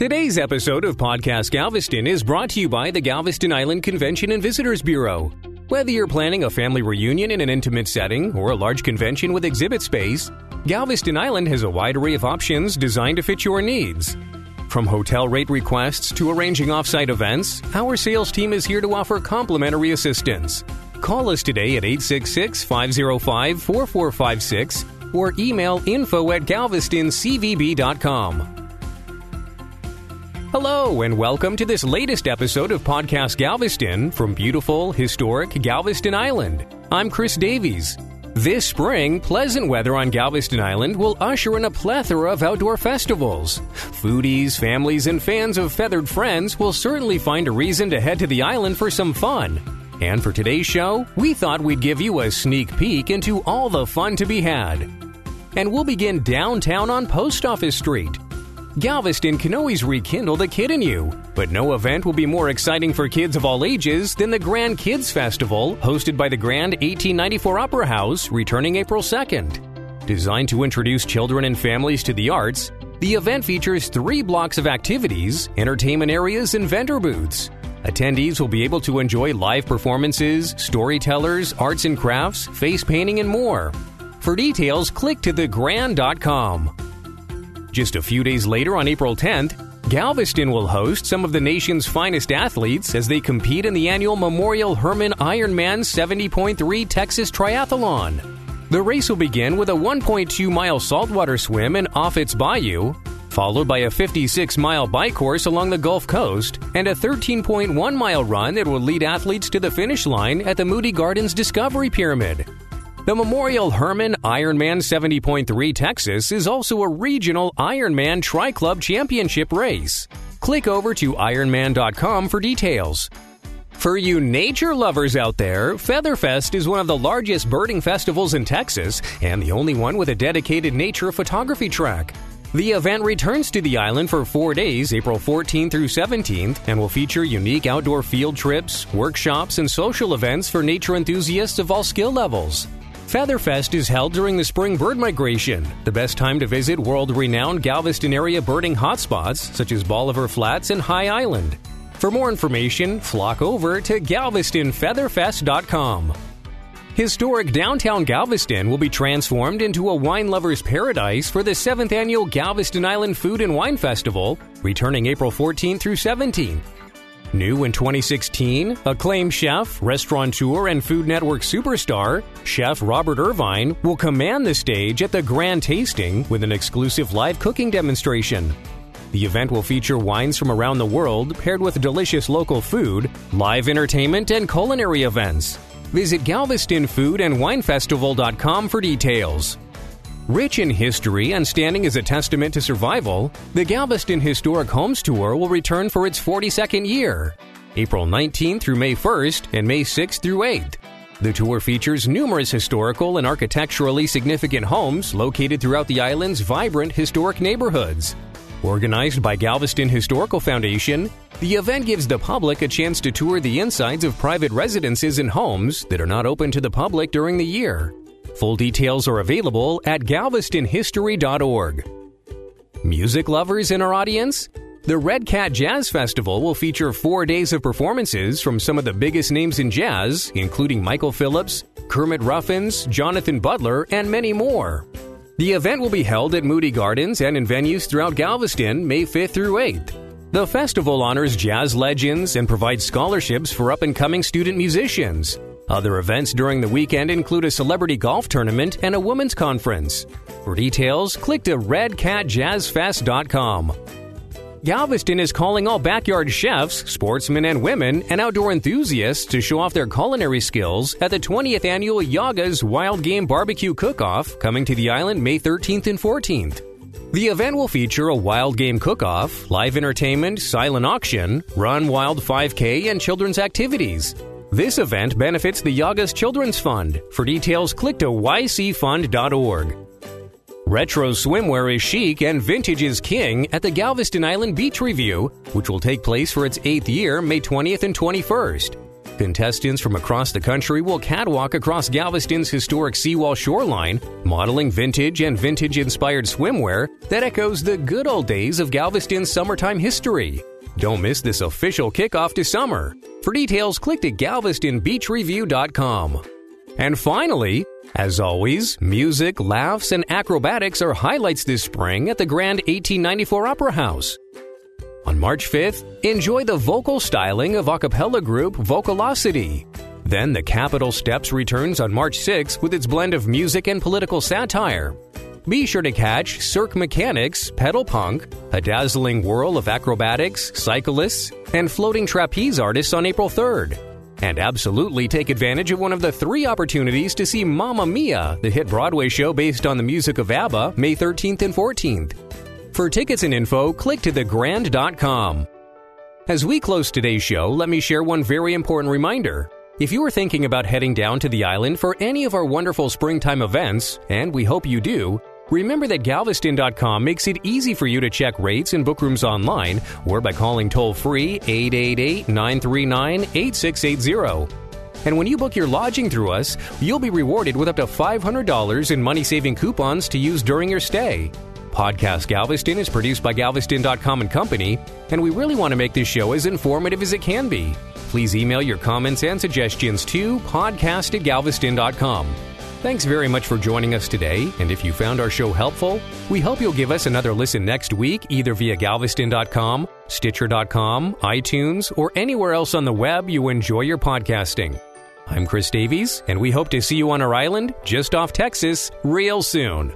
Today's episode of Podcast Galveston is brought to you by the Galveston Island Convention and Visitors Bureau. Whether you're planning a family reunion in an intimate setting or a large convention with exhibit space, Galveston Island has a wide array of options designed to fit your needs. From hotel rate requests to arranging offsite events, our sales team is here to offer complimentary assistance. Call us today at 866 505 4456 or email info at galvestoncvb.com. Hello, and welcome to this latest episode of Podcast Galveston from beautiful, historic Galveston Island. I'm Chris Davies. This spring, pleasant weather on Galveston Island will usher in a plethora of outdoor festivals. Foodies, families, and fans of feathered friends will certainly find a reason to head to the island for some fun. And for today's show, we thought we'd give you a sneak peek into all the fun to be had. And we'll begin downtown on Post Office Street. Galveston can always rekindle the kid in you, but no event will be more exciting for kids of all ages than the Grand Kids Festival, hosted by the Grand 1894 Opera House, returning April 2nd. Designed to introduce children and families to the arts, the event features three blocks of activities, entertainment areas, and vendor booths. Attendees will be able to enjoy live performances, storytellers, arts and crafts, face painting, and more. For details, click to thegrand.com. Just a few days later, on April 10th, Galveston will host some of the nation's finest athletes as they compete in the annual Memorial Hermann Ironman 70.3 Texas Triathlon. The race will begin with a 1.2 mile saltwater swim in Offatts Bayou, followed by a 56 mile bike course along the Gulf Coast, and a 13.1 mile run that will lead athletes to the finish line at the Moody Gardens Discovery Pyramid. The Memorial Hermann Ironman 70.3 Texas is also a regional Ironman Tri Club Championship race. Click over to Ironman.com for details. For you nature lovers out there, Featherfest is one of the largest birding festivals in Texas and the only one with a dedicated nature photography track. The event returns to the island for four days, April 14th through 17th, and will feature unique outdoor field trips, workshops, and social events for nature enthusiasts of all skill levels. Featherfest is held during the spring bird migration, the best time to visit world renowned Galveston area birding hotspots such as Bolivar Flats and High Island. For more information, flock over to galvestonfeatherfest.com. Historic downtown Galveston will be transformed into a wine lover's paradise for the 7th annual Galveston Island Food and Wine Festival, returning April 14th through 17th. New in 2016, acclaimed chef, restaurateur, and Food Network superstar, Chef Robert Irvine, will command the stage at the Grand Tasting with an exclusive live cooking demonstration. The event will feature wines from around the world paired with delicious local food, live entertainment, and culinary events. Visit GalvestonFoodAndWineFestival.com for details. Rich in history and standing as a testament to survival, the Galveston Historic Homes Tour will return for its 42nd year, April 19th through May 1st and May 6th through 8th. The tour features numerous historical and architecturally significant homes located throughout the island's vibrant historic neighborhoods. Organized by Galveston Historical Foundation, the event gives the public a chance to tour the insides of private residences and homes that are not open to the public during the year. Full details are available at galvestonhistory.org. Music lovers in our audience? The Red Cat Jazz Festival will feature four days of performances from some of the biggest names in jazz, including Michael Phillips, Kermit Ruffins, Jonathan Butler, and many more. The event will be held at Moody Gardens and in venues throughout Galveston May 5th through 8th. The festival honors jazz legends and provides scholarships for up and coming student musicians. Other events during the weekend include a celebrity golf tournament and a women's conference. For details, click to redcatjazzfest.com. Galveston is calling all backyard chefs, sportsmen and women, and outdoor enthusiasts to show off their culinary skills at the 20th annual Yaga's Wild Game Barbecue Cook-Off coming to the island May 13th and 14th. The event will feature a wild game cook-off, live entertainment, silent auction, run wild 5K, and children's activities. This event benefits the Yaga's Children's Fund. For details, click to ycfund.org. Retro swimwear is chic and vintage is king at the Galveston Island Beach Revue, which will take place for its eighth year, May 20th and 21st. Contestants from across the country will catwalk across Galveston's historic seawall shoreline, modeling vintage and vintage inspired swimwear that echoes the good old days of Galveston's summertime history. Don't miss this official kickoff to summer. For details, click to galvestonbeachrevue.com. And finally, as always, music, laughs, and acrobatics are highlights this spring at the Grand 1894 Opera House. On March 5th, enjoy the vocal styling of a cappella group Vocalosity. Then the Capitol Steps returns on March 6th with its blend of music and political satire. Be sure to catch Cirque Mechanics, Pedal Punk, a dazzling whirl of acrobatics, cyclists, and floating trapeze artists on April 3rd. And absolutely take advantage of one of the three opportunities to see Mamma Mia, the hit Broadway show based on the music of ABBA, May 13th and 14th. For tickets and info, click to thegrand.com. As we close today's show, let me share one very important reminder. If you are thinking about heading down to the island for any of our wonderful springtime events, and we hope you do, remember that Galveston.com makes it easy for you to check rates and book rooms online or by calling toll free 888 939 8680. And when you book your lodging through us, you'll be rewarded with up to $500 in money saving coupons to use during your stay. Podcast Galveston is produced by Galveston.com and Company, and we really want to make this show as informative as it can be. Please email your comments and suggestions to podcast at galveston.com. Thanks very much for joining us today, and if you found our show helpful, we hope you'll give us another listen next week either via galveston.com, stitcher.com, iTunes, or anywhere else on the web you enjoy your podcasting. I'm Chris Davies, and we hope to see you on our island just off Texas real soon.